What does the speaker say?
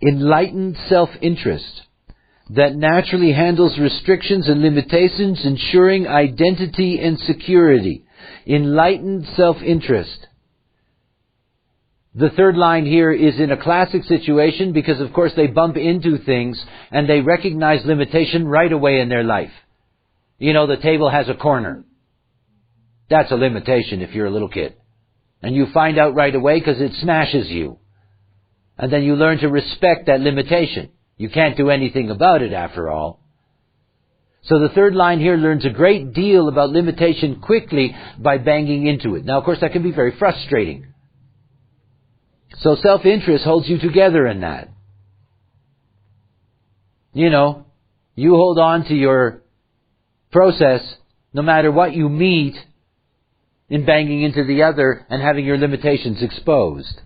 enlightened self-interest that naturally handles restrictions and limitations, ensuring identity and security. Enlightened self-interest. The third line here is in a classic situation because of course they bump into things and they recognize limitation right away in their life. You know, the table has a corner. That's a limitation if you're a little kid. And you find out right away because it smashes you. And then you learn to respect that limitation. You can't do anything about it after all. So the third line here learns a great deal about limitation quickly by banging into it. Now of course that can be very frustrating. So self-interest holds you together in that. You know, you hold on to your process no matter what you meet in banging into the other and having your limitations exposed.